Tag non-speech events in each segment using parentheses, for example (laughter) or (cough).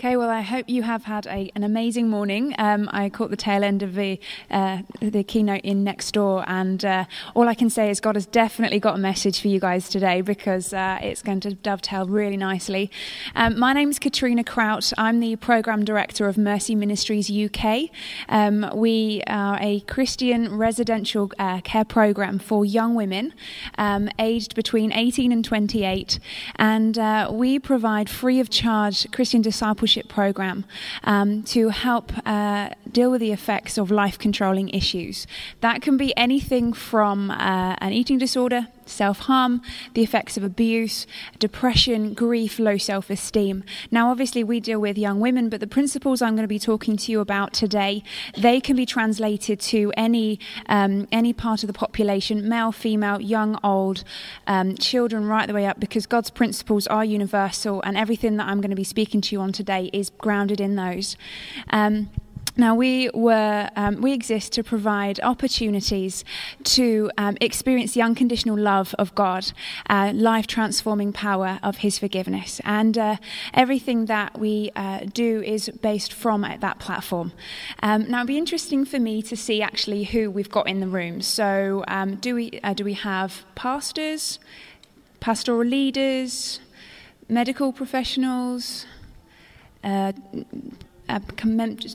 Okay, well, I hope you have had a, an amazing morning. Um, I caught the tail end of the uh, the keynote in next door, and uh, all I can say is God has definitely got a message for you guys today because uh, it's going to dovetail really nicely. Um, my name is Catrina Crout. I'm the program director of Mercy Ministries UK. Um, we are a Christian residential uh, care program for young women um, aged between 18 and 28, and uh, we provide free of charge Christian discipleship program um, to help uh, deal with the effects of life controlling issues. That can be anything from uh, an eating disorder, self harm, the effects of abuse, depression, grief, low self esteem. Now, obviously, we deal with young women, but the principles I'm going to be talking to you about today, they can be translated to any um, any part of the population, male, female, young, old, um, children, right the way up, because God's principles are universal, and everything that I'm going to be speaking to you on today is grounded in those. Um, now, we, were, um, we exist to provide opportunities to um, experience the unconditional love of God, uh, life transforming power of His forgiveness. And uh, everything that we uh, do is based from that platform. Um, now, it'd be interesting for me to see actually who we've got in the room. So, um, do, we, uh, do we have pastors, pastoral leaders, medical professionals?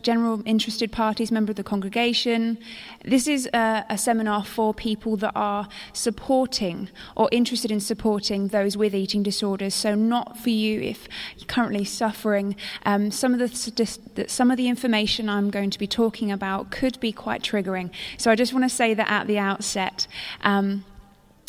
General interested parties, member of the congregation. This is a, a, seminar for people that are supporting or interested in supporting those with eating disorders. So, not for you if you're currently suffering. Um, some of the some of the information I'm going to be talking about could be quite triggering. So, I just want to say that at the outset. Um,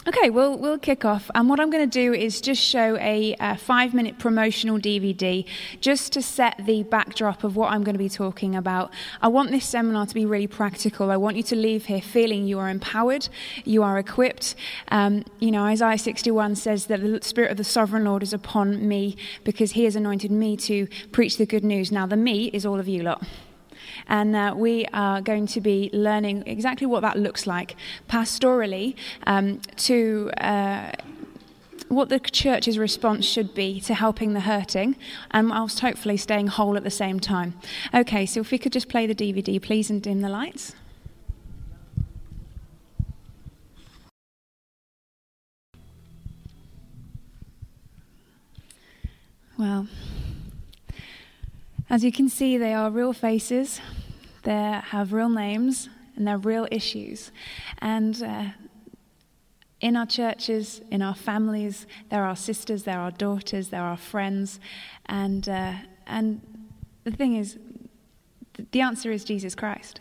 Okay, we'll, we'll kick off. And what I'm going to do is just show a, a five minute promotional DVD just to set the backdrop of what I'm going to be talking about. I want this seminar to be really practical. I want you to leave here feeling you are empowered, you are equipped. Um, you know, Isaiah 61 says that the Spirit of the Sovereign Lord is upon me because he has anointed me to preach the good news. Now, the me is all of you lot. And uh, we are going to be learning exactly what that looks like pastorally um, to. Uh, what the church's response should be to helping the hurting, and whilst hopefully staying whole at the same time. Okay, so if we could just play the DVD, please, and dim the lights. Well, as you can see, they are real faces, they have real names, and they're real issues. And uh, in our churches, in our families, there are sisters, there are daughters, there are friends. And, uh, and the thing is, the answer is Jesus Christ.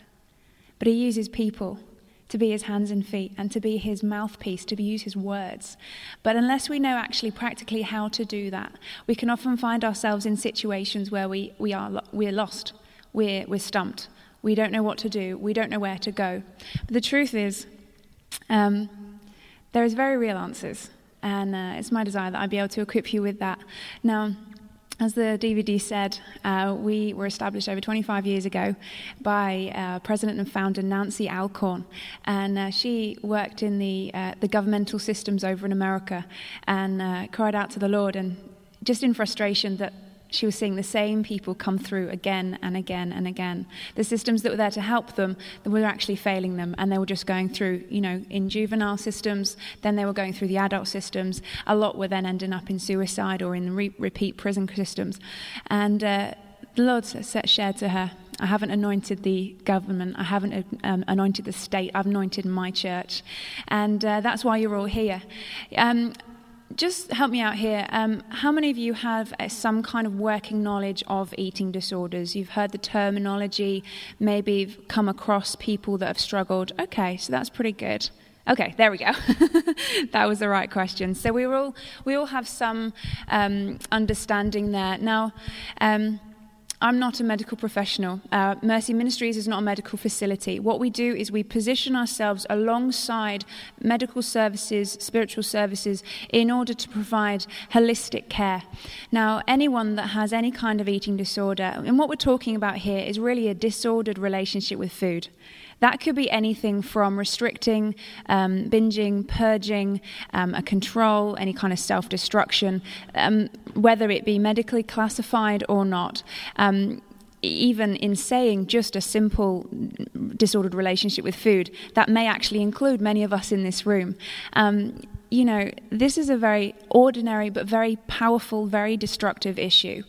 But he uses people to be his hands and feet and to be his mouthpiece, to use his words. But unless we know actually practically how to do that, we can often find ourselves in situations where we, we are, we're lost, we're, we're stumped, we don't know what to do, we don't know where to go. But the truth is, um, there is very real answers, and uh, it's my desire that I be able to equip you with that. Now, as the DVD said, uh, we were established over 25 years ago by uh, President and founder Nancy Alcorn, and uh, she worked in the uh, the governmental systems over in America, and uh, cried out to the Lord, and just in frustration that she was seeing the same people come through again and again and again. The systems that were there to help them were actually failing them, and they were just going through, you know, in juvenile systems, then they were going through the adult systems. A lot were then ending up in suicide or in re- repeat prison systems. And uh, the Lord shared to her, I haven't anointed the government. I haven't um, anointed the state. I've anointed my church. And uh, that's why you're all here. Um, just help me out here. Um, how many of you have uh, some kind of working knowledge of eating disorders? You've heard the terminology, maybe you've come across people that have struggled. Okay, so that's pretty good. Okay, there we go. (laughs) that was the right question. So we all we all have some um, understanding there. Now. Um, I'm not a medical professional. Uh, Mercy Ministries is not a medical facility. What we do is we position ourselves alongside medical services, spiritual services, in order to provide holistic care. Now, anyone that has any kind of eating disorder, and what we're talking about here is really a disordered relationship with food. That could be anything from restricting, um, binging, purging, um, a control, any kind of self destruction, um, whether it be medically classified or not. Um, even in saying just a simple disordered relationship with food, that may actually include many of us in this room. Um, you know, this is a very ordinary but very powerful, very destructive issue.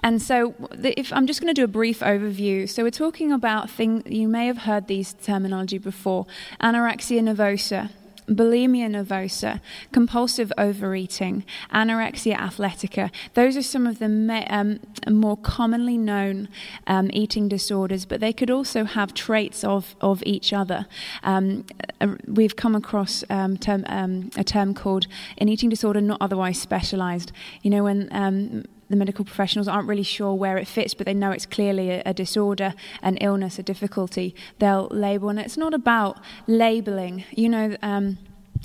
And so, if I'm just going to do a brief overview. So, we're talking about things, you may have heard these terminology before anorexia nervosa, bulimia nervosa, compulsive overeating, anorexia athletica. Those are some of the um, more commonly known um, eating disorders, but they could also have traits of, of each other. Um, uh, we've come across um, term, um, a term called an eating disorder not otherwise specialized. You know, when um, the medical professionals aren't really sure where it fits, but they know it's clearly a, a disorder, an illness, a difficulty, they'll label. And it's not about labeling. You know, um,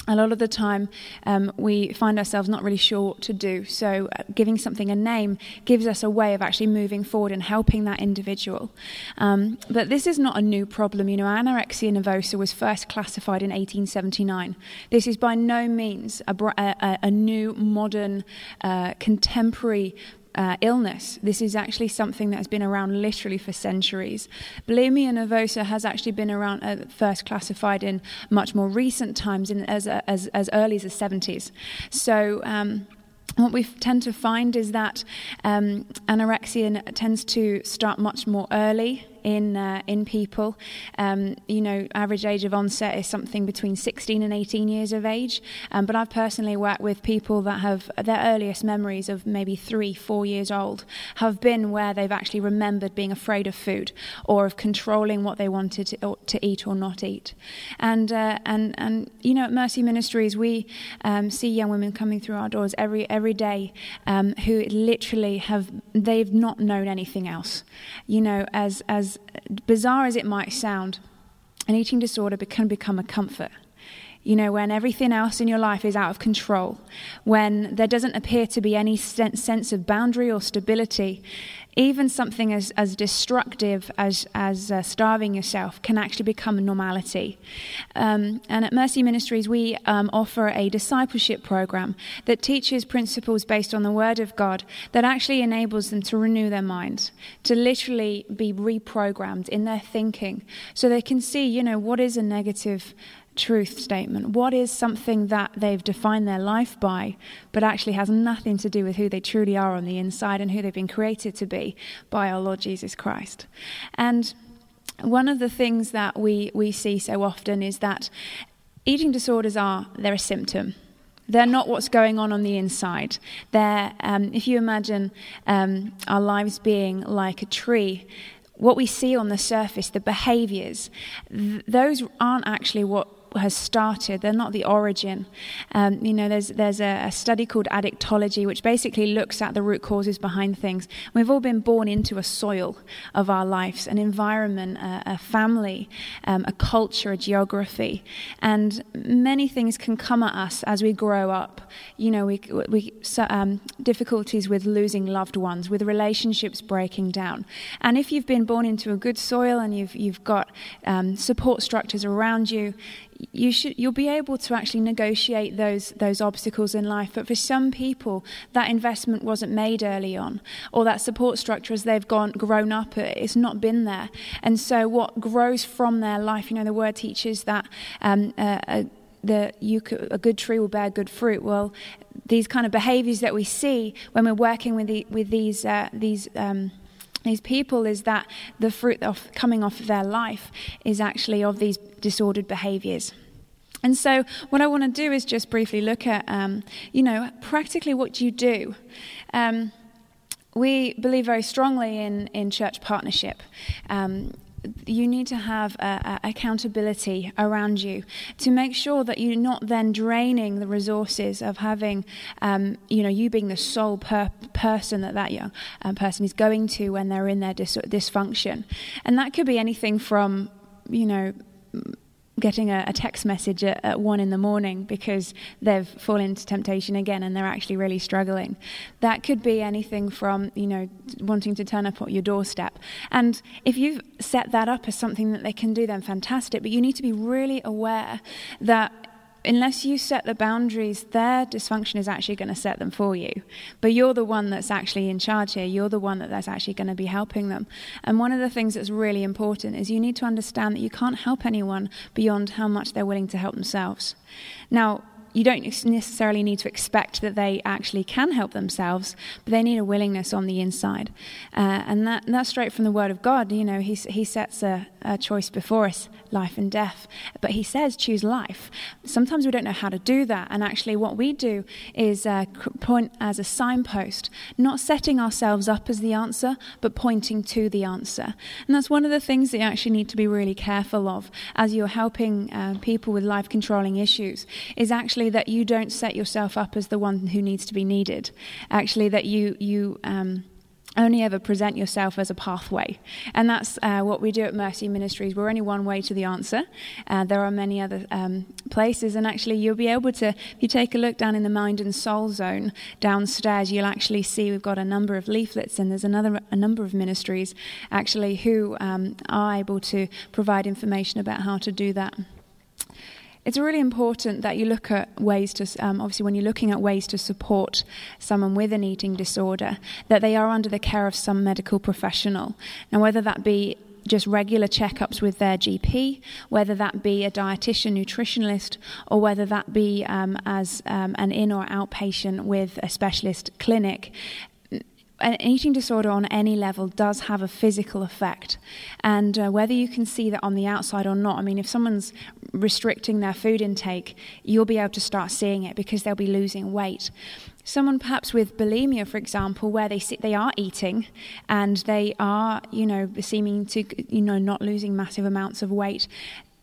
a lot of the time um, we find ourselves not really sure what to do. So, uh, giving something a name gives us a way of actually moving forward and helping that individual. Um, but this is not a new problem. You know, anorexia nervosa was first classified in 1879. This is by no means a, a, a new, modern, uh, contemporary uh, illness. This is actually something that has been around literally for centuries. Bulimia nervosa has actually been around, uh, first classified in much more recent times, in, as, as, as early as the 70s. So, um, what we tend to find is that um, anorexia tends to start much more early in uh, in people. Um, you know, average age of onset is something between 16 and 18 years of age. Um, but I've personally worked with people that have their earliest memories of maybe three, four years old have been where they've actually remembered being afraid of food or of controlling what they wanted to, to eat or not eat. And uh, and and you know, at Mercy Ministries, we um, see young women coming through our doors every every day um, who literally have they've not known anything else. You know, as as bizarre as it might sound, an eating disorder can become a comfort. You know, when everything else in your life is out of control, when there doesn't appear to be any sense of boundary or stability, even something as, as destructive as, as uh, starving yourself can actually become a normality. Um, and at Mercy Ministries, we um, offer a discipleship program that teaches principles based on the Word of God that actually enables them to renew their minds, to literally be reprogrammed in their thinking, so they can see, you know, what is a negative truth statement? What is something that they've defined their life by, but actually has nothing to do with who they truly are on the inside and who they've been created to be by our Lord Jesus Christ? And one of the things that we, we see so often is that eating disorders are they're a symptom. They're not what's going on on the inside. They're, um, if you imagine um, our lives being like a tree, what we see on the surface, the behaviors, th- those aren't actually what has started. They're not the origin. Um, you know, there's there's a, a, study called addictology, which basically looks at the root causes behind things. We've all been born into a soil of our lives, an environment, a, a family, um, a culture, a geography, and many things can come at us as we grow up. You know, we we um, difficulties with losing loved ones, with relationships breaking down, and if you've been born into a good soil and you've you've got um, support structures around you you should you'll be able to actually negotiate those those obstacles in life. But for some people that investment wasn't made early on or that support structure as they've gone grown up it's not been there. And so what grows from their life you know the word teaches that um, uh, uh, the you could, a good tree will bear good fruit. Well these kind of behaviors that we see when we're working with the, with these uh, these um, these people is that the fruit of coming off of their life is actually of these disordered behaviors. And so, what I want to do is just briefly look at, um, you know, practically what you do. Um, we believe very strongly in, in church partnership. Um, you need to have a, a accountability around you to make sure that you're not then draining the resources of having, um, you know, you being the sole per- person that that young um, person is going to when they're in their dis- dysfunction. And that could be anything from, you know, getting a, a text message at, at, one in the morning because they've fallen into temptation again and they're actually really struggling. That could be anything from, you know, wanting to turn up at your doorstep. And if you've set that up as something that they can do, then fantastic. But you need to be really aware that unless you set the boundaries, their dysfunction is actually going to set them for you. But you're the one that's actually in charge here. You're the one that's actually going to be helping them. And one of the things that's really important is you need to understand that you can't help anyone beyond how much they're willing to help themselves. Now, you don't necessarily need to expect that they actually can help themselves, but they need a willingness on the inside. Uh, and that, that's straight from the Word of God. You know, He, he sets a, a choice before us life and death. But He says, choose life. Sometimes we don't know how to do that. And actually, what we do is uh, point as a signpost, not setting ourselves up as the answer, but pointing to the answer. And that's one of the things that you actually need to be really careful of as you're helping uh, people with life controlling issues, is actually actually that you don't set yourself up as the one who needs to be needed. Actually, that you you um, only ever present yourself as a pathway. And that's uh, what we do at Mercy Ministries. We're only one way to the answer. Uh, there are many other um, places, and actually, you'll be able to, if you take a look down in the mind and soul zone downstairs, you'll actually see we've got a number of leaflets, and there's another a number of ministries actually who um, are able to provide information about how to do that it's really important that you look at ways to, um, obviously, when you're looking at ways to support someone with an eating disorder, that they are under the care of some medical professional. Now, whether that be just regular checkups with their GP, whether that be a dietitian, nutritionalist, or whether that be um, as um, an in or outpatient with a specialist clinic an eating disorder on any level does have a physical effect. And uh, whether you can see that on the outside or not, I mean, if someone's restricting their food intake, you'll be able to start seeing it because they'll be losing weight. Someone perhaps with bulimia, for example, where they sit, they are eating and they are, you know, seeming to, you know, not losing massive amounts of weight,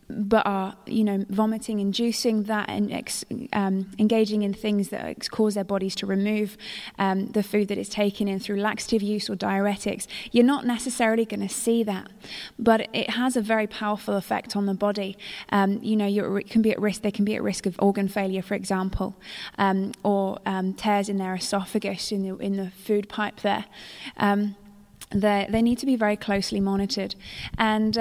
but are you know vomiting, inducing that, and ex, um, engaging in things that cause their bodies to remove um, the food that is taken in through laxative use or diuretics, you're not necessarily going to see that, but it has a very powerful effect on the body. Um, you know, you can be at risk. They can be at risk of organ failure, for example, um, or um, tears in their esophagus in the in the food pipe there. Um, they they need to be very closely monitored, and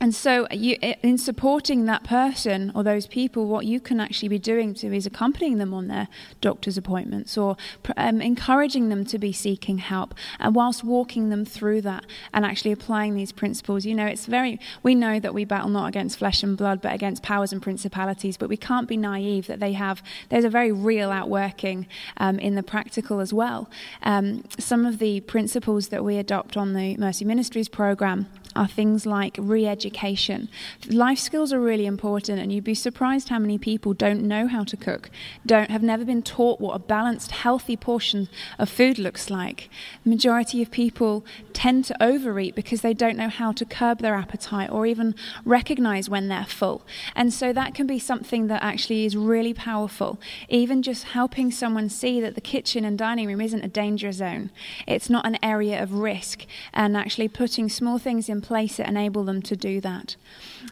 and so, you, in supporting that person or those people, what you can actually be doing to is accompanying them on their doctor's appointments or um, encouraging them to be seeking help, and whilst walking them through that and actually applying these principles. You know, it's very. We know that we battle not against flesh and blood, but against powers and principalities. But we can't be naive that they have. There's a very real outworking um, in the practical as well. Um, some of the principles that we adopt on the Mercy Ministries program are things like re-education. Life skills are really important, and you'd be surprised how many people don't know how to cook, don't have never been taught what a balanced, healthy portion of food looks like. The majority of people tend to overeat because they don't know how to curb their appetite or even recognize when they're full. And so that can be something that actually is really powerful. Even just helping someone see that the kitchen and dining room isn't a danger zone. It's not an area of risk and actually putting small things in in place that enable them to do that.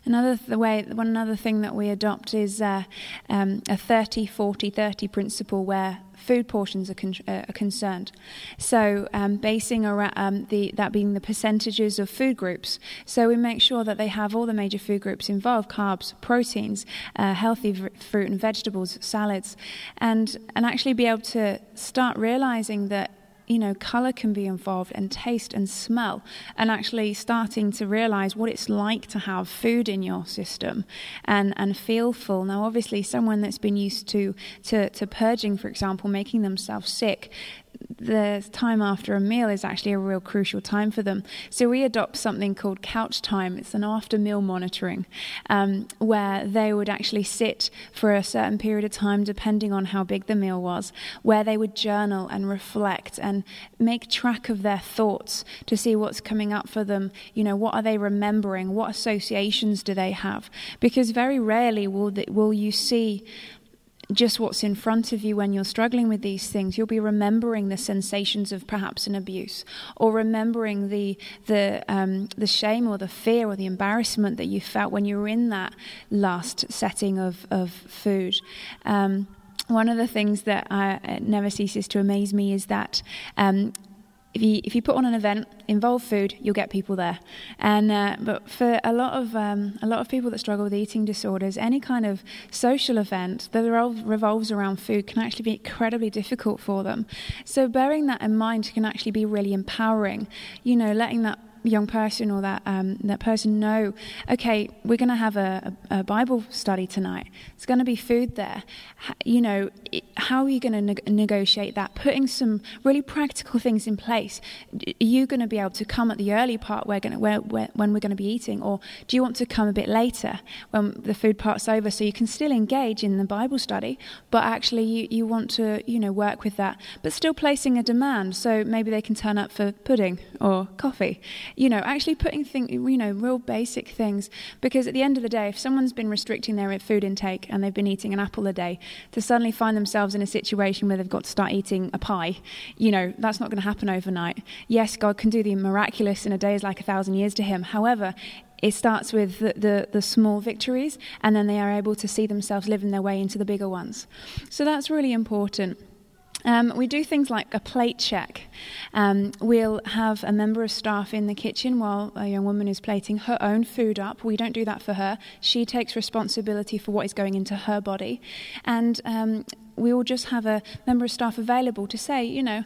Another th- way, one another thing that we adopt is uh, um, a 30 40 30 principle where food portions are, con- uh, are concerned. So, um, basing around um, the, that being the percentages of food groups. So, we make sure that they have all the major food groups involved carbs, proteins, uh, healthy v- fruit and vegetables, salads, and, and actually be able to start realizing that you know, color can be involved and taste and smell, and actually starting to realize what it's like to have food in your system and, and feel full. Now, obviously, someone that's been used to, to, to purging, for example, making themselves sick, the time after a meal is actually a real crucial time for them. So we adopt something called couch time. It's an after meal monitoring um, where they would actually sit for a certain period of time, depending on how big the meal was, where they would journal and reflect and make track of their thoughts to see what's coming up for them. You know, what are they remembering? What associations do they have? Because very rarely will, the, will you see just what's in front of you when you're struggling with these things. You'll be remembering the sensations of perhaps an abuse, or remembering the the um, the shame or the fear or the embarrassment that you felt when you were in that last setting of of food. Um, one of the things that I, never ceases to amaze me is that um, if you if you put on an event involve food, you'll get people there. And uh, but for a lot of um, a lot of people that struggle with eating disorders, any kind of social event that revolves around food can actually be incredibly difficult for them. So bearing that in mind can actually be really empowering. You know, letting that young person or that um, that person know, okay, we're going to have a, a, Bible study tonight. It's going to be food there. you know, it, how are you going to ne- negotiate that? Putting some really practical things in place. Are you going to be able to come at the early part where, gonna, where, where, when we're going to be eating, or do you want to come a bit later when the food part's over so you can still engage in the Bible study, but actually you, you want to you know work with that, but still placing a demand so maybe they can turn up for pudding or coffee you know, actually putting things, you know, real basic things. Because at the end of the day, if someone's been restricting their food intake and they've been eating an apple a day, to suddenly find themselves in a situation where they've got to start eating a pie, you know, that's not going to happen overnight. Yes, God can do the miraculous in a day is like a thousand years to Him. However, it starts with the, the, the, small victories, and then they are able to see themselves living their way into the bigger ones. So that's really important. Um, we do things like a plate check. Um, we'll have a member of staff in the kitchen while a young woman is plating her own food up. We don't do that for her. She takes responsibility for what is going into her body. And um, we will just have a member of staff available to say, you know,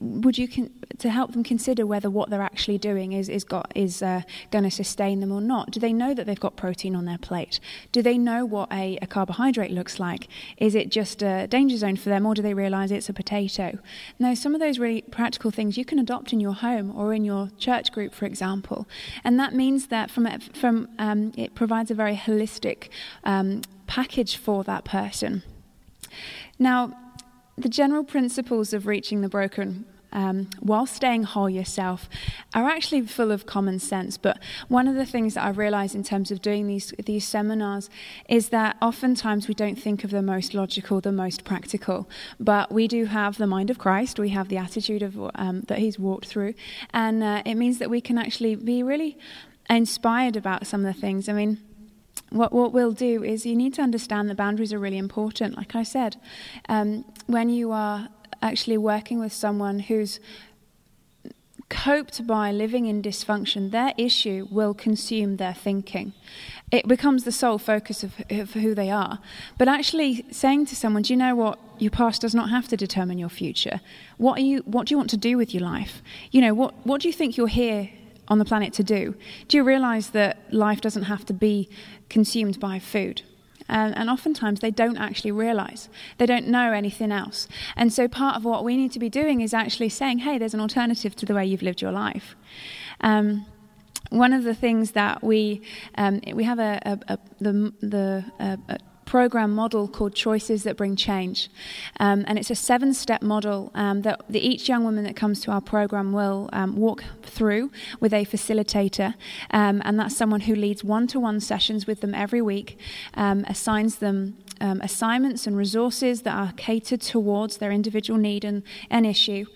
would you con- to help them consider whether what they're actually doing is is got is uh, going to sustain them or not? Do they know that they've got protein on their plate? Do they know what a, a carbohydrate looks like? Is it just a danger zone for them, or do they realise it's a potato? No, some of those really practical things you can adopt in your home or in your church group, for example, and that means that from from um, it provides a very holistic um, package for that person. Now the general principles of reaching the broken um, while staying whole yourself are actually full of common sense. But one of the things that I realize in terms of doing these, these seminars is that oftentimes we don't think of the most logical, the most practical. But we do have the mind of Christ, we have the attitude of, um, that He's walked through, and uh, it means that we can actually be really inspired about some of the things. I mean, what, what we'll do is you need to understand the boundaries are really important. Like I said, um, when you are actually working with someone who's coped by living in dysfunction, their issue will consume their thinking. It becomes the sole focus of, of, who they are. But actually saying to someone, do you know what? Your past does not have to determine your future. What, are you, what do you want to do with your life? You know, what, what do you think you're here on the planet to do? Do you realize that life doesn't have to be consumed by food? And, and, oftentimes they don't actually realize. They don't know anything else. And so part of what we need to be doing is actually saying, hey, there's an alternative to the way you've lived your life. Um, one of the things that we um, we have a, a, a the the a, program model called Choices That Bring Change. Um, and it's a seven step model um, that the, each young woman that comes to our program will um, walk through with a facilitator. Um, and that's someone who leads one to one sessions with them every week, um, assigns them um, assignments and resources that are catered towards their individual need and, and issue,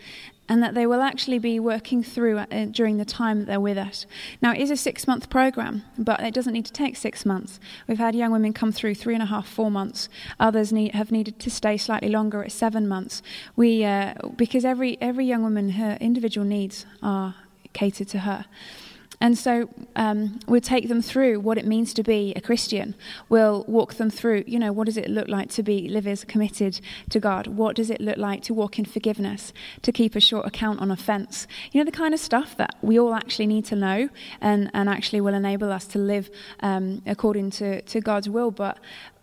and that they will actually be working through uh, during the time that they're with us. Now, it is a six month program, but it doesn't need to take six months. We've had young women come through three and a half, four months. Others need, have needed to stay slightly longer at seven months. We, uh, because every, every young woman, her individual needs are catered to her. And so um, we'll take them through what it means to be a Christian. We'll walk them through, you know, what does it look like to be live as committed to God? What does it look like to walk in forgiveness, to keep a short account on offense? You know, the kind of stuff that we all actually need to know and, and actually will enable us to live um, according to, to God's will. But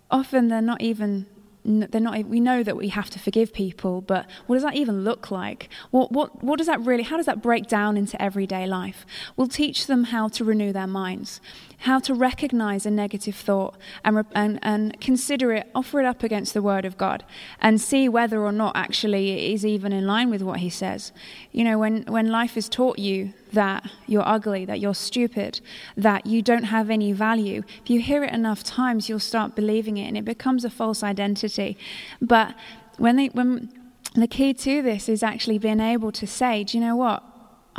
often they're not even they're not we know that we have to forgive people but what does that even look like? What what what does that really how does that break down into everyday life? We'll teach them how to renew their minds how to recognize a negative thought and and, and consider it offer it up against the word of god and see whether or not actually it is even in line with what he says you know when when life has taught you that you're ugly, that you're stupid, that you don't have any value. If you hear it enough times, you'll start believing it and it becomes a false identity. But when, they, when the key to this is actually being able to say, do you know what?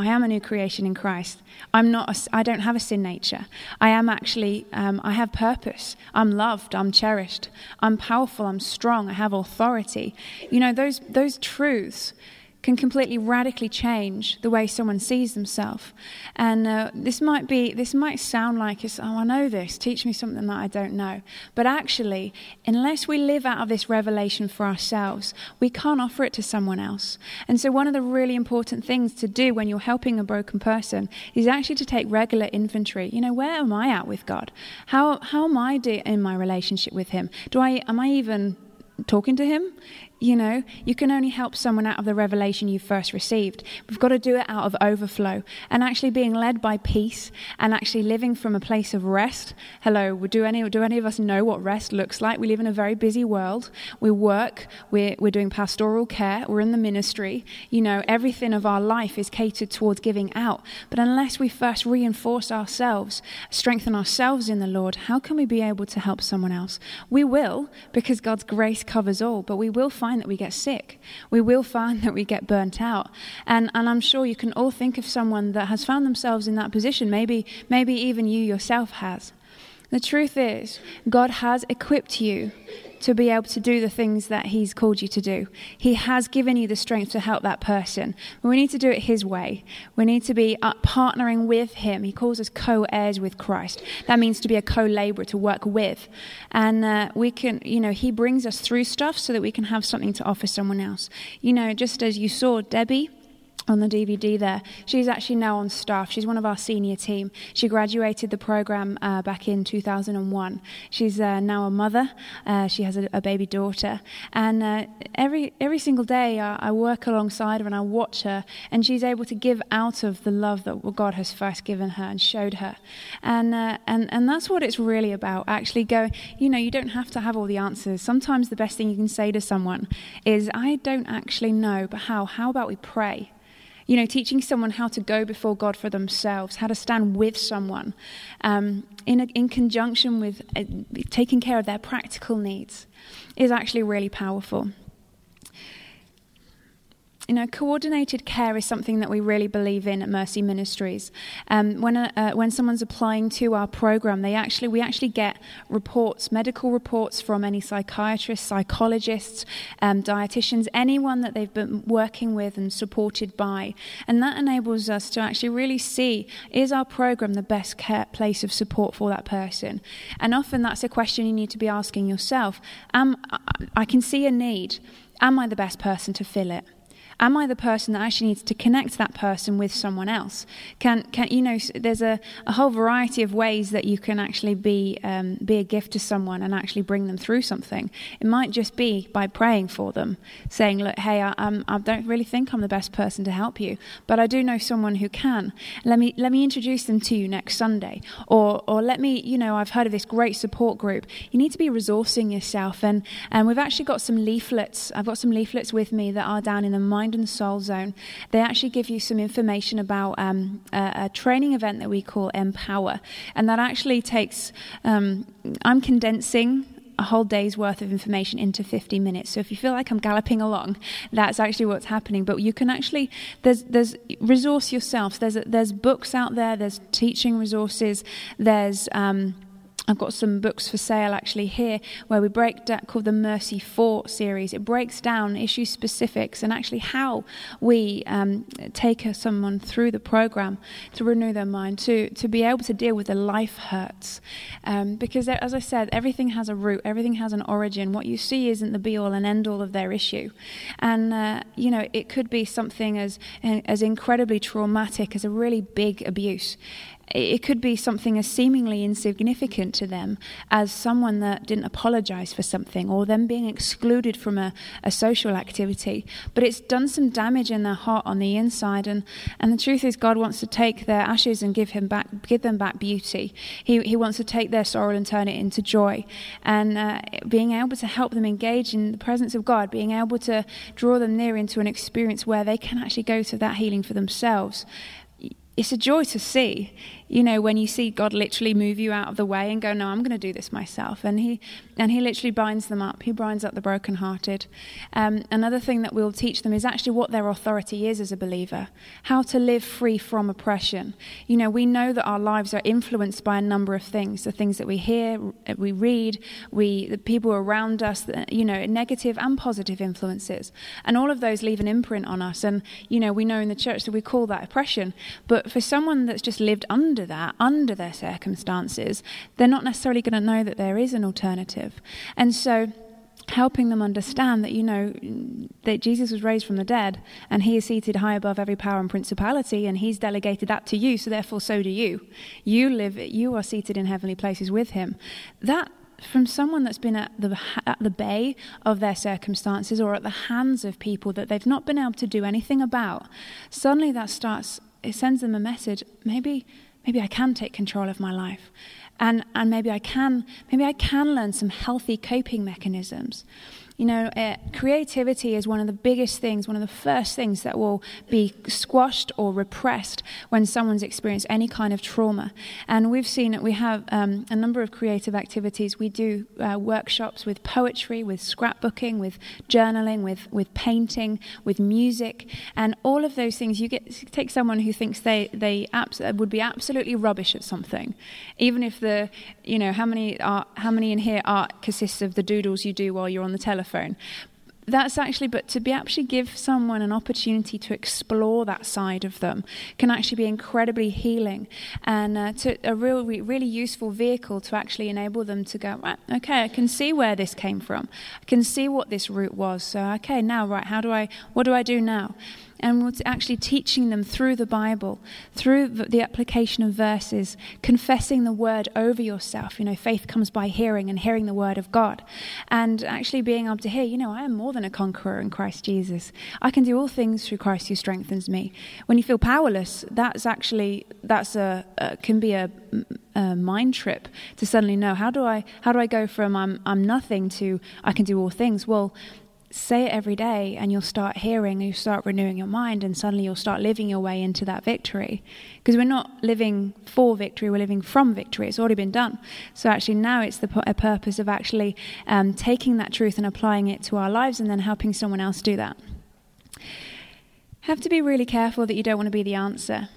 I am a new creation in Christ. I'm not. A, I don't have a sin nature. I am actually. Um, I have purpose. I'm loved. I'm cherished. I'm powerful. I'm strong. I have authority. You know those those truths can completely radically change the way someone sees themselves. And uh, this might be, this might sound like it's, oh, I know this, teach me something that I don't know. But actually, unless we live out of this revelation for ourselves, we can't offer it to someone else. And so, one of the really important things to do when you're helping a broken person is actually to take regular inventory. You know, where am I at with God? How, how am I in my relationship with Him? Do I, am I even talking to him. You know, you can only help someone out of the revelation you first received. We've got to do it out of overflow and actually being led by peace and actually living from a place of rest. Hello, do any, do any of us know what rest looks like? We live in a very busy world. We work, we're, we're doing pastoral care, we're in the ministry. You know, everything of our life is catered towards giving out. But unless we first reinforce ourselves, strengthen ourselves in the Lord, how can we be able to help someone else? We will, because God's grace covers all, but we will find that we get sick. We will find that we get burnt out. And, and I'm sure you can all think of someone that has found themselves in that position. Maybe, maybe even you yourself has. The truth is, God has equipped you to be able to do the things that He's called you to do. He has given you the strength to help that person. We need to do it His way. We need to be uh, partnering with Him. He calls us co heirs with Christ. That means to be a co laborer, to work with. And uh, we can, you know, He brings us through stuff so that we can have something to offer someone else. You know, just as you saw Debbie on the DVD there. She's actually now on staff. She's one of our senior team. She graduated the program uh, back in 2001. She's uh, now a mother. Uh, she has a, a, baby daughter, and uh, every every single day I, I, work alongside her and I watch her, and she's able to give out of the love that God has first given her and showed her, and uh, and and that's what it's really about. Actually, going. You know, you don't have to have all the answers. Sometimes the best thing you can say to someone is, "I don't actually know, but how? How about we pray?" You know, teaching someone how to go before God for themselves, how to stand with someone um, in, a, in conjunction with uh, taking care of their practical needs is actually really powerful you know, coordinated care is something that we really believe in at Mercy Ministries. Um, when a, uh, when someone's applying to our program, they actually we actually get reports, medical reports from any psychiatrists, psychologists, um, dietitians, anyone that they've been working with and supported by, and that enables us to actually really see is our program the best care, place of support for that person. And often that's a question you need to be asking yourself. Am, I can see a need. Am I the best person to fill it? Am I the person that actually needs to connect that person with someone else? Can, can you know, there's a, a whole variety of ways that you can actually be, um, be a gift to someone and actually bring them through something. It might just be by praying for them, saying, look, hey, I, I'm, I don't really think I'm the best person to help you, but I do know someone who can. Let me, let me introduce them to you next Sunday. Or, or let me, you know, I've heard of this great support group. You need to be resourcing yourself. And, and we've actually got some leaflets. I've got some leaflets with me that are down in the mind Mind and Soul Zone, they actually give you some information about um, a, a, training event that we call Empower. And that actually takes, um, I'm condensing a whole day's worth of information into 50 minutes. So if you feel like I'm galloping along, that's actually what's happening. But you can actually there's there's resource yourself. There's there's books out there. There's teaching resources. There's um, I've got some books for sale actually here where we break down called the Mercy 4 series. It breaks down issue specifics and actually how we um, take someone through the program to renew their mind, to, to be able to deal with the life hurts. Um, because, as I said, everything has a root, everything has an origin. What you see isn't the be all and end all of their issue. And, uh, you know, it could be something as, as incredibly traumatic as a really big abuse it could be something as seemingly insignificant to them as someone that didn't apologize for something or them being excluded from a, a social activity. But it's done some damage in their heart on the inside. And, and the truth is, God wants to take their ashes and give, him back, give them back beauty. He, he wants to take their sorrow and turn it into joy. And uh, being able to help them engage in the presence of God, being able to draw them near into an experience where they can actually go to that healing for themselves it's a joy to see you know when you see god literally move you out of the way and go no i'm going to do this myself. And he and he literally binds them up. He binds up the brokenhearted. Um, another thing that we'll teach them is actually what their authority is as a believer. How to live free from oppression. You know we know that our lives are influenced by a number of things. The things that we hear we read we the people around us you know negative and positive influences. And all of those leave an imprint on us. And you know we know in the church that we call that oppression. But for someone that's just lived under that, under their circumstances, they're not necessarily going to know that there is an alternative. And so, helping them understand that you know that Jesus was raised from the dead and he is seated high above every power and principality and he's delegated that to you so therefore so do you you live you are seated in heavenly places with him that from someone that's been at the, at the bay of their circumstances or at the hands of people that they've not been able to do anything about, suddenly that starts, it sends them a message maybe, maybe I can take control of my life. And, and maybe I can maybe I can learn some healthy coping mechanisms. You know, uh, creativity is one of the biggest things, one of the first things that will be squashed or repressed when someone's experienced any kind of trauma. And we've seen that we have um, a number of creative activities. We do uh, workshops with poetry, with scrapbooking, with journaling, with, with painting, with music, and all of those things. You get take someone who thinks they they abs- would be absolutely rubbish at something, even if the you know how many are how many in here art consists of the doodles you do while you're on the telephone telephone. That's actually, but to be actually give someone an opportunity to explore that side of them can actually be incredibly healing and uh, to a real, really useful vehicle to actually enable them to go, right, okay, I can see where this came from. I can see what this root was. So, okay, now, right, how do I, what do I do now? And we're actually teaching them through the Bible, through the application of verses, confessing the word over yourself. You know, faith comes by hearing and hearing the word of God. And actually being able to hear, you know, I am more than a conqueror in Christ Jesus. I can do all things through Christ who strengthens me. When you feel powerless, that's actually, that's a, a can be a, a mind trip to suddenly know how do I how do I go from I'm I'm nothing to I can do all things. Well, say it every day and you'll start hearing and you start renewing your mind and suddenly you'll start living your way into that victory. Because we're not living for victory we're living from victory. It's already been done. So actually now it's the purpose of actually um, taking that truth and applying it to our lives and then helping someone else do that. Have to be really careful that you don't want to be the answer.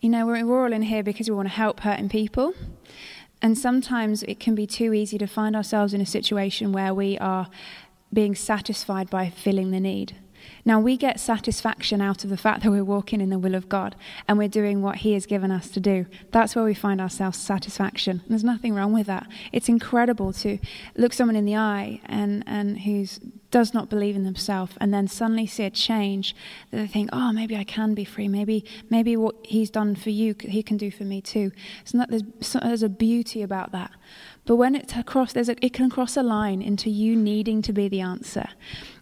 You know we're, we're all in here because we want to help hurting people. And sometimes it can be too easy to find ourselves in a situation where we are being satisfied by filling the need. Now, we get satisfaction out of the fact that we're walking in the will of God and we're doing what He has given us to do. That's where we find ourselves satisfaction. There's nothing wrong with that. It's incredible to look someone in the eye and, and who does not believe in themselves and then suddenly see a change that they think, oh, maybe I can be free. Maybe, maybe what He's done for you, He can do for me too. So there's, there's a beauty about that. But when it across, there's a, it can cross a line into you needing to be the answer.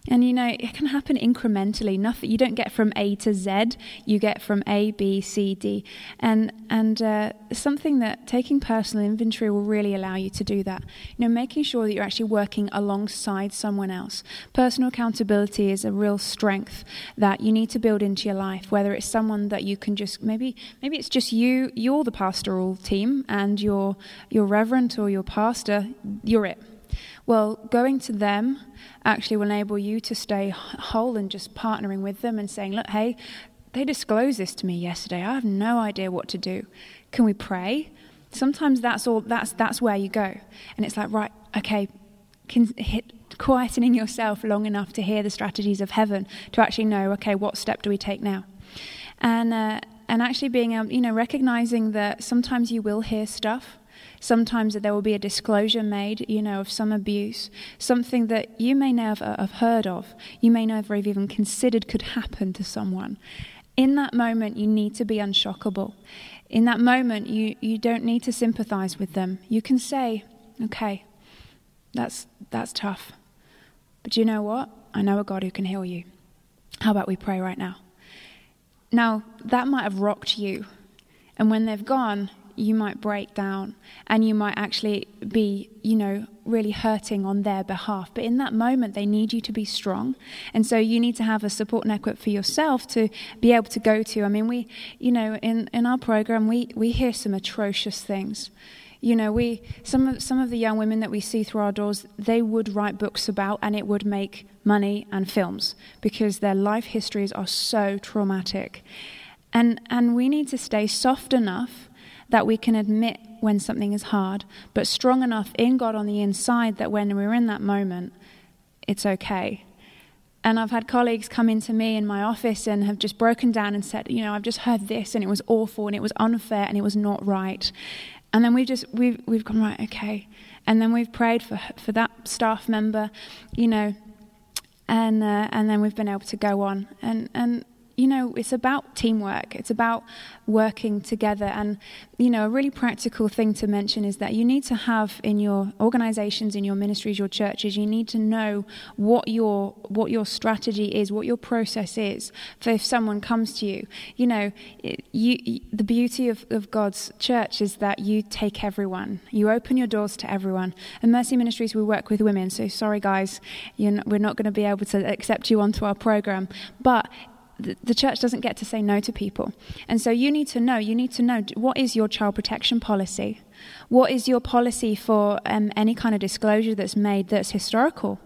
And you know, it can happen incrementally. Nothing you don't get from A to Z, you get from A, B, C, D. And and uh, something that taking personal inventory will really allow you to do that. You know, making sure that you're actually working alongside someone else. Personal accountability is a real strength that you need to build into your life. Whether it's someone that you can just maybe maybe it's just you, you're the pastoral team, and your your reverend or your pastor, you're it well, going to them actually will enable you to stay whole and just partnering with them and saying, look, hey, they disclosed this to me yesterday. I have no idea what to do. Can we pray? Sometimes that's all that's that's where you go. And it's like, right, okay, can hit quietening yourself long enough to hear the strategies of heaven to actually know, okay, what step do we take now? And uh, and actually being able, you know, recognizing that sometimes you will hear stuff Sometimes that there will be a disclosure made, you know, of some abuse, something that you may never have heard of, you may never have even considered could happen to someone. In that moment, you need to be unshockable. In that moment, you, you don't need to sympathize with them. You can say, okay, that's, that's tough. But you know what? I know a God who can heal you. How about we pray right now? Now, that might have rocked you. And when they've gone, you might break down and you might actually be, you know, really hurting on their behalf. But in that moment, they need you to be strong. And so you need to have a support network for yourself to be able to go to. I mean, we, you know, in, in our program, we, we hear some atrocious things. You know, we some of some of the young women that we see through our doors, they would write books about, and it would make money and films because their life histories are so traumatic. And, and we need to stay soft enough that we can admit when something is hard, but strong enough in God on the inside that when we're in that moment, it's okay. And I've had colleagues come into me in my office and have just broken down and said, you know, I've just heard this and it was awful and it was unfair and it was not right. And then we've just we've we've gone right, okay. And then we've prayed for for that staff member, you know, and uh, and then we've been able to go on and and you know, it's about teamwork. It's about working together. And, you know, a really practical thing to mention is that you need to have in your organizations, in your ministries, your churches, you need to know what your what your strategy is, what your process is for if someone comes to you. You know, you, the beauty of, of God's church is that you take everyone. You open your doors to everyone. And Mercy Ministries, we work with women. So sorry, guys, not, we're not going to be able to accept you onto our program. But the church doesn't get to say no to people. And so you need to know, you need to know what is your child protection policy? What is your policy for um, any kind of disclosure that's made that's historical?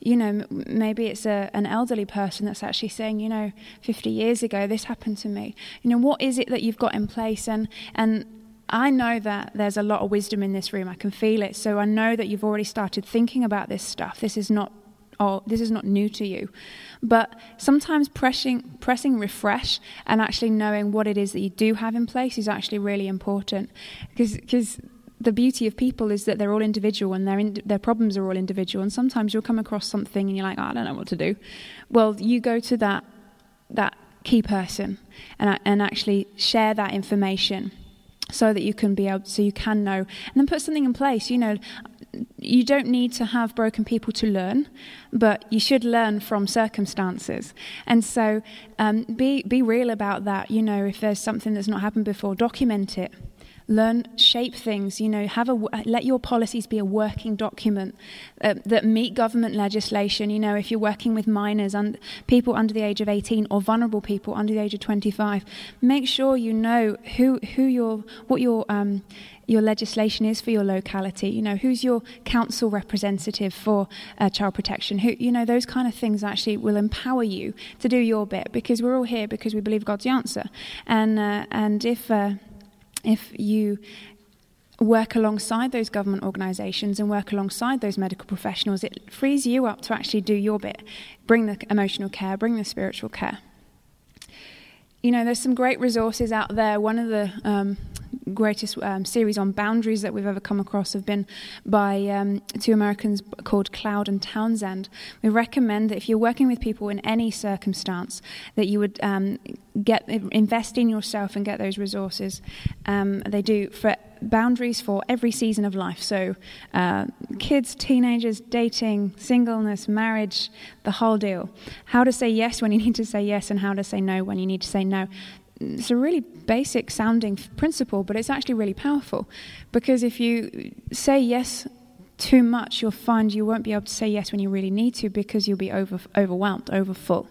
You know, maybe it's a, an elderly person that's actually saying, you know, 50 years ago this happened to me. You know, what is it that you've got in place? And, and I know that there's a lot of wisdom in this room. I can feel it. So I know that you've already started thinking about this stuff. This is not oh, this is not new to you. But sometimes pressing, pressing refresh and actually knowing what it is that you do have in place is actually really important. Because the beauty of people is that they're all individual and their in, their problems are all individual. And sometimes you'll come across something and you're like, oh, I don't know what to do. Well, you go to that that key person and and actually share that information so that you can be able so you can know and then put something in place you know you don't need to have broken people to learn, but you should learn from circumstances. And so um, be, be real about that. You know, if there's something that's not happened before, document it. Learn, shape things. You know, have a let your policies be a working document uh, that meet government legislation. You know, if you're working with minors and people under the age of 18 or vulnerable people under the age of 25, make sure you know who who your what your um, your legislation is for your locality. You know, who's your council representative for uh, child protection? Who, you know, those kind of things actually will empower you to do your bit because we're all here because we believe God's the answer. And uh, and if uh, if you work alongside those government organisations and work alongside those medical professionals, it frees you up to actually do your bit, bring the emotional care, bring the spiritual care. You know, there's some great resources out there. One of the um, greatest um, series on boundaries that we've ever come across have been by um, two Americans called Cloud and Townsend. We recommend that if you're working with people in any circumstance, that you would um, get invest in yourself and get those resources. Um, they do for boundaries for every season of life. So, uh, kids, teenagers, dating, singleness, marriage, the whole deal. How to say yes when you need to say yes, and how to say no when you need to say no it's a really basic sounding principle, but it's actually really powerful because if you say yes too much, you'll find you won't be able to say yes when you really need to because you'll be over, overwhelmed, over full.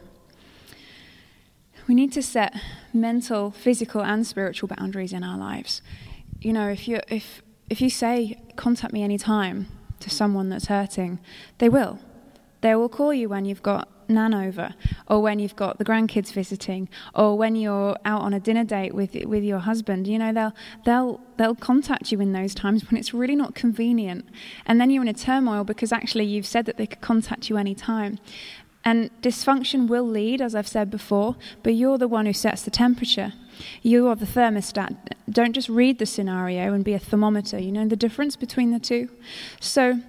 We need to set mental, physical, and spiritual boundaries in our lives. You know, if you if if you say contact me anytime to someone that's hurting, they will. They will call you when you've got nan over, or when you've got the grandkids visiting, or when you're out on a dinner date with with your husband. You know, they'll they'll they'll contact you in those times when it's really not convenient, and then you're in a turmoil because actually you've said that they could contact you any time. And dysfunction will lead, as I've said before, but you're the one who sets the temperature. You are the thermostat. Don't just read the scenario and be a thermometer. You know the difference between the two? So,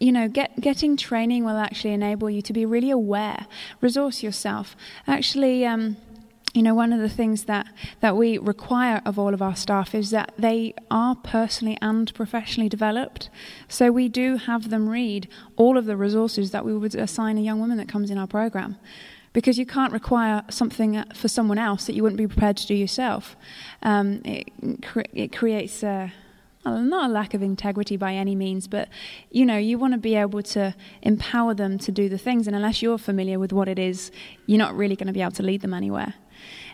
you know, get, getting training will actually enable you to be really aware, resource yourself. Actually, um, you know, one of the things that, that we require of all of our staff is that they are personally and professionally developed. So we do have them read all of the resources that we would assign a young woman that comes in our program because you can't require something for someone else that you wouldn't be prepared to do yourself. Um, it, it creates a not a lack of integrity by any means, but you know, you want to be able to empower them to do the things, and unless you're familiar with what it is, you're not really going to be able to lead them anywhere.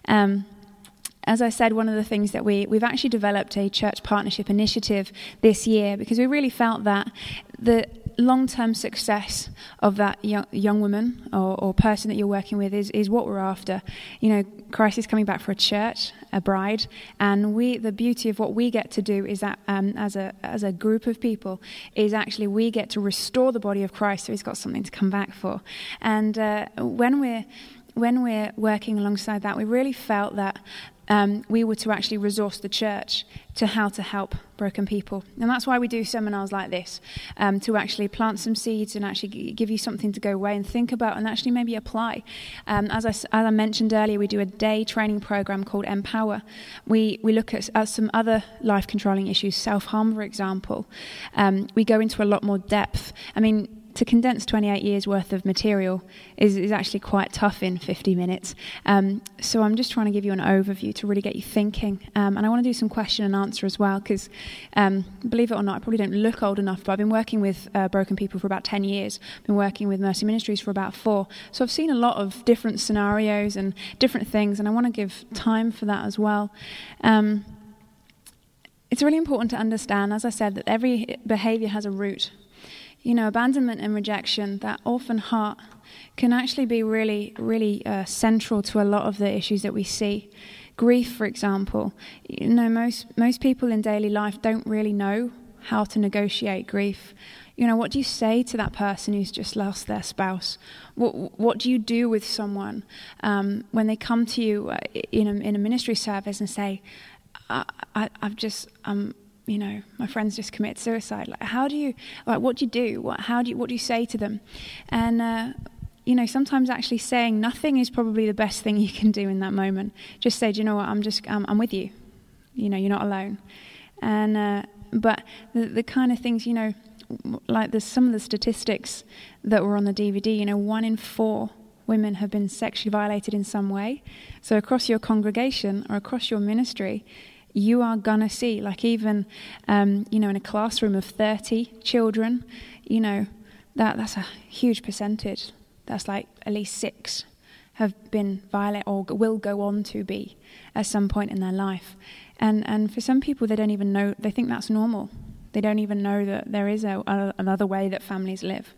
Um, as I said, one of the things that we, we've actually developed a church partnership initiative this year because we really felt that the long term success of that young, young woman or, or, person that you're working with is, is what we're after. You know, Christ is coming back for a church, a bride, and we the beauty of what we get to do is that um, as a as a group of people is actually we get to restore the body of Christ, so he's got something to come back for. And uh, when we're when we're working alongside that, we really felt that um, we were to actually resource the church to how to help broken people. And that's why we do seminars like this, um, to actually plant some seeds and actually give you something to go away and think about and actually maybe apply. Um, as, I, as I mentioned earlier, we do a day training program called Empower. We, we look at, at some other life controlling issues, self harm, for example. Um, we go into a lot more depth. I mean, to condense 28 years worth of material is, is actually quite tough in 50 minutes. Um, so I'm just trying to give you an overview to really get you thinking. Um, and I want to do some question and answer as well, because um, believe it or not, I probably don't look old enough, but I've been working with uh, broken people for about 10 years. I've been working with Mercy Ministries for about four. So I've seen a lot of different scenarios and different things, and I want to give time for that as well. Um, it's really important to understand, as I said, that every behavior has a root you know, abandonment and rejection, that orphan heart, can actually be really, really uh, central to a lot of the issues that we see. Grief, for example, you know, most most people in daily life don't really know how to negotiate grief. You know, what do you say to that person who's just lost their spouse? What what do you do with someone um, when they come to you uh, in a, in a ministry service and say, I, I, "I've just um, you know, my friends just commit suicide. Like, how do you, like, what do you do? What, how do you, what do you say to them? And, uh, you know, sometimes actually saying nothing is probably the best thing you can do in that moment. Just say, do you know what? I'm just, um, I'm with you. You know, you're not alone. And, uh, but the, the kind of things, you know, like there's some of the statistics that were on the DVD, you know, one in four women have been sexually violated in some way. So across your congregation or across your ministry, you are gonna see, like even, um, you know, in a classroom of 30 children, you know, that that's a huge percentage. That's like at least six have been violent or will go on to be at some point in their life. And and for some people, they don't even know. They think that's normal. They don't even know that there is a, a, another way that families live.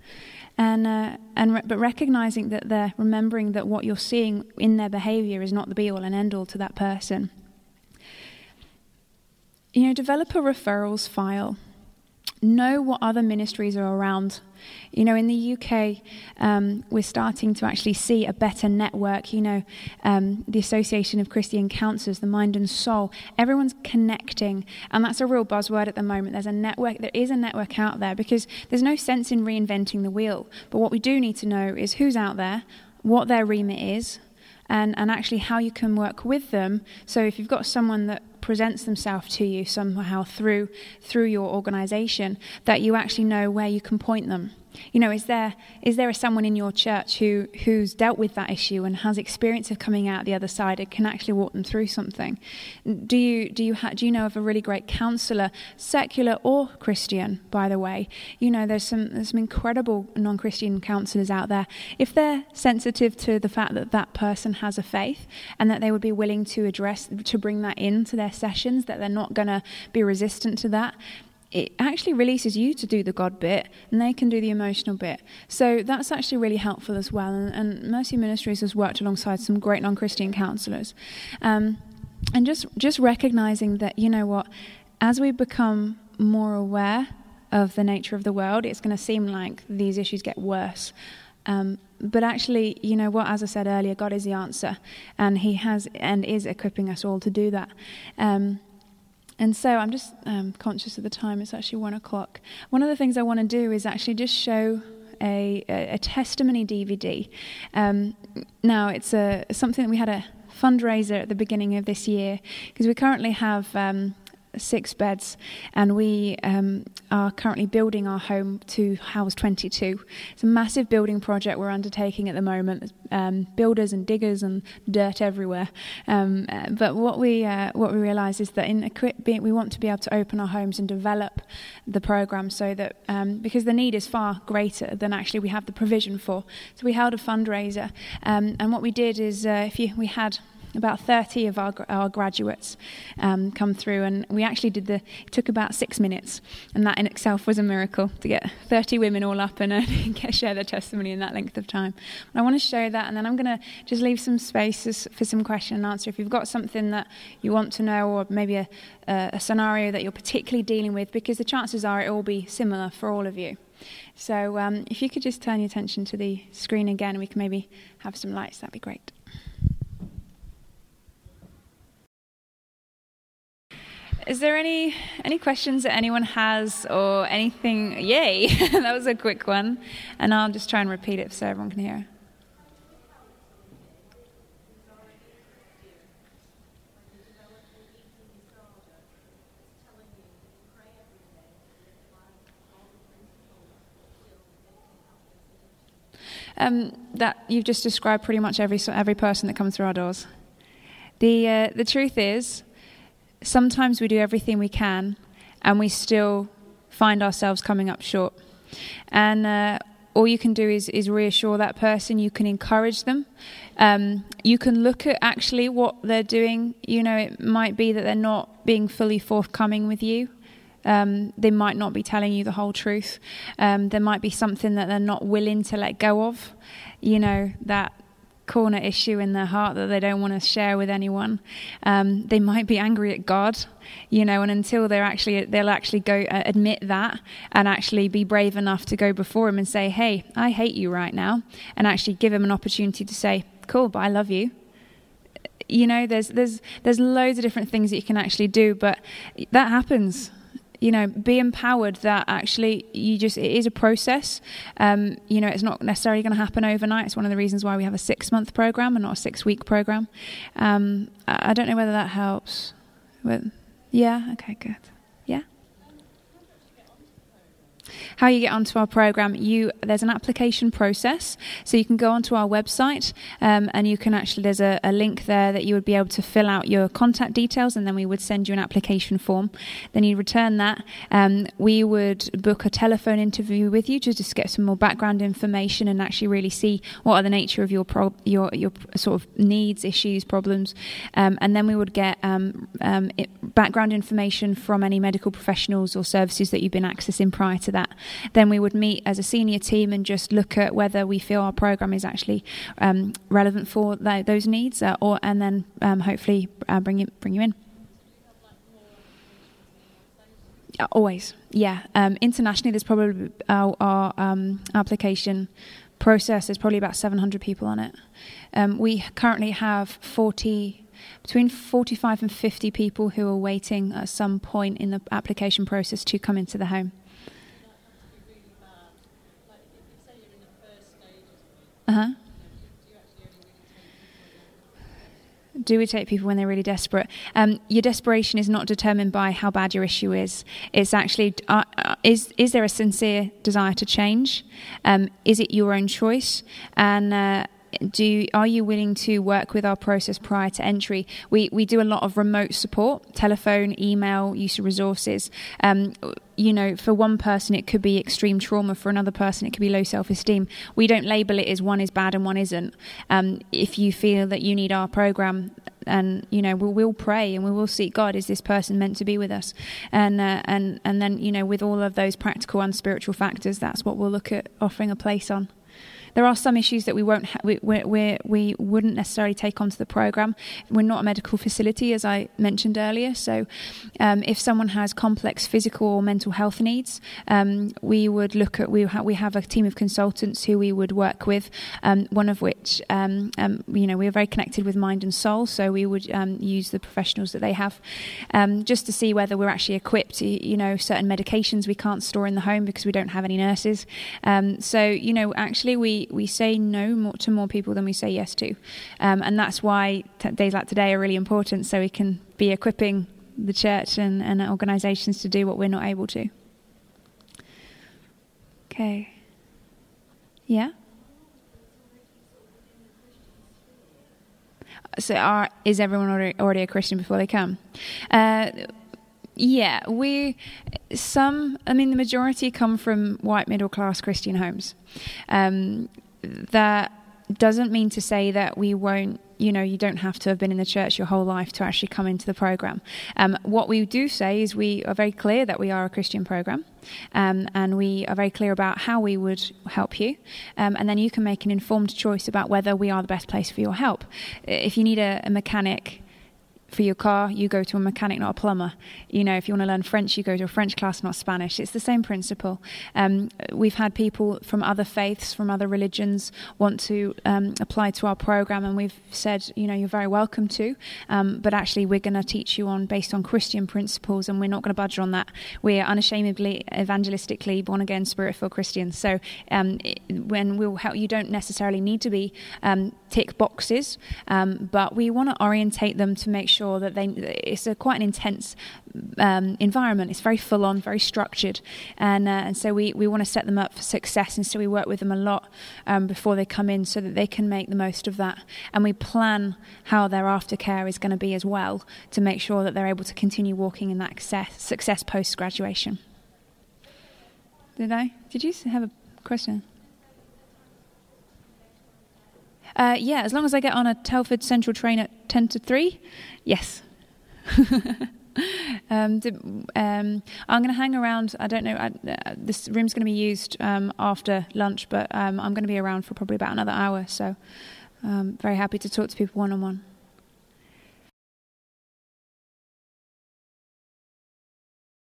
And uh, and re- but recognizing that they're remembering that what you're seeing in their behavior is not the be all and end all to that person you know, develop a referrals file. Know what other ministries are around. You know, in the UK, um, we're starting to actually see a better network. You know, um, the Association of Christian Counselors, the Mind and Soul, everyone's connecting. And that's a real buzzword at the moment. There's a network, there is a network out there because there's no sense in reinventing the wheel. But what we do need to know is who's out there, what their remit is, and, and actually how you can work with them. So if you've got someone that presents themselves to you somehow through through your organization that you actually know where you can point them you know, is there is there someone in your church who who's dealt with that issue and has experience of coming out the other side and can actually walk them through something? Do you do you ha- do you know of a really great counselor, secular or Christian? By the way, you know, there's some there's some incredible non-Christian counselors out there. If they're sensitive to the fact that that person has a faith and that they would be willing to address to bring that into their sessions, that they're not going to be resistant to that it actually releases you to do the God bit and they can do the emotional bit. So that's actually really helpful as well. And, and Mercy Ministries has worked alongside some great non Christian counselors. Um, and just, just recognizing that, you know what, as we become more aware of the nature of the world, it's going to seem like these issues get worse. Um, but actually, you know what, as I said earlier, God is the answer, and He has and is equipping us all to do that. Um, and so I'm just um, conscious of the time. It's actually one o'clock. One of the things I want to do is actually just show a, a, a testimony DVD. Um, now, it's a, something that we had a fundraiser at the beginning of this year because we currently have um, six beds, and we um, are currently building our home to house 22. It's a massive building project we're undertaking at the moment. Um, builders and diggers and dirt everywhere. Um, uh, but what we uh, what we realise is that in we want to be able to open our homes and develop the program so that um, because the need is far greater than actually we have the provision for. So we held a fundraiser, um, and what we did is uh, if you, we had about 30 of our, our graduates um, come through, and we actually did the. It took about six minutes, and that in itself was a miracle to get 30 women all up and (laughs) uh, share their testimony in that length of time. But I want to show that, and then I'm going to just leave some spaces for some question and answer. If you've got something that you want to know, or maybe a, a, a scenario that you're particularly dealing with, because the chances are it will be similar for all of you. So um, if you could just turn your attention to the screen again, we can maybe have some lights, that'd be great. Is there any any questions that anyone has or anything? Yay, (laughs) that was a quick one, and I'll just try and repeat it so everyone can hear. Um, that you've just described pretty much every every person that comes through our doors. The uh, the truth is, sometimes we do everything we can and we still find ourselves coming up short. And uh, all you can do is, is reassure that person. You can encourage them. Um, you can look at actually what they're doing. You know, it might be that they're not being fully forthcoming with you. Um, they might not be telling you the whole truth. Um, there might be something that they're not willing to let go of. You know, that corner issue in their heart that they don't want to share with anyone. Um, they might be angry at God, you know, and until they're actually they'll actually go uh, admit that and actually be brave enough to go before him and say, "Hey, I hate you right now," and actually give him an opportunity to say, "Cool, but I love you." You know, there's there's there's loads of different things that you can actually do, but that happens you know be empowered that actually you just it is a process. Um, you know it's not necessarily going to happen overnight. It's one of the reasons why we have a six month program and not a six week program. Um, I, I, don't know whether that helps. But yeah okay good how you get onto our program, you there's an application process. So you can go onto our website um, and you can actually there's a, a, link there that you would be able to fill out your contact details, and then we would send you an application form. Then you return that. Um, we would book a telephone interview with you to just get some more background information and actually really see what are the nature of your pro- your your sort of needs, issues, problems, um, and then we would get um, um, it, background information from any medical professionals or services that you've been accessing prior to that. Then we would meet as a senior team and just look at whether we feel our program is actually um, relevant for th- those needs, uh, or and then um, hopefully uh, bring you bring you in. Always, yeah. Um, internationally, there's probably our, our um, application process. There's probably about 700 people on it. Um, we currently have 40 between 45 and 50 people who are waiting at some point in the application process to come into the home. Uh huh. do we take people when they're really desperate? Um, your desperation is not determined by how bad your issue is. It's actually uh, uh, is is there a sincere desire to change? Um, is it your own choice? And uh, do are you willing to work with our process prior to entry? We we do a lot of remote support, telephone, email, use of resources. Um, you know, for one person it could be extreme trauma, for another person it could be low self esteem. We don't label it as one is bad and one isn't. Um, if you feel that you need our program, and you know we will pray and we will seek God. Is this person meant to be with us? And uh, and and then you know with all of those practical and spiritual factors, that's what we'll look at offering a place on. There are some issues that we won't ha- we, we, we wouldn't necessarily take onto the program. We're not a medical facility, as I mentioned earlier. So, um, if someone has complex physical or mental health needs, um, we would look at we ha- we have a team of consultants who we would work with. Um, one of which, um, um, you know, we are very connected with Mind and Soul, so we would um, use the professionals that they have, just to see whether we're actually equipped. You know, certain medications we can't store in the home because we don't have any nurses. so, you know, actually we we say no more to more people than we say yes to, um, and that's why t- days like today are really important. So we can be equipping the church and, and organisations to do what we're not able to. Okay. Yeah? So, are, is everyone already, already a Christian before they come? Uh, yeah, we some. I mean, the majority come from white middle class Christian homes. Um, that doesn't mean to say that we won't you know you don't have to have been in the church your whole life to actually come into the program um, what we do say is we are very clear that we are a christian program um, and we are very clear about how we would help you um, and then you can make an informed choice about whether we are the best place for your help if you need a, a mechanic for your car, you go to a mechanic, not a plumber. You know, if you want to learn French, you go to a French class, not Spanish. It's the same principle. Um, we've had people from other faiths, from other religions, want to um, apply to our program, and we've said, you know, you're very welcome to, um, but actually, we're going to teach you on based on Christian principles, and we're not going to budge on that. We're unashamedly, evangelistically born again, spirit-filled Christians. So, um, when we'll help, you don't necessarily need to be um, tick boxes, um, but we want to orientate them to make sure that they it's a quite an intense um, environment. It's very full on, very structured, and uh, and so we we want to set them up for success. And so we work with them a lot um, before they come in, so that they can make the most of that. And we plan how their aftercare is going to be as well to make sure that they're able to continue walking in that success, success post graduation. Did I? Did you have a question? Uh, yeah, as long as I get on a Telford Central train at 10 to 3, yes. (laughs) um, um, I'm going to hang around. I don't know. I, uh, this room's going to be used um, after lunch, but um, I'm going to be around for probably about another hour. So, um, very happy to talk to people one on one.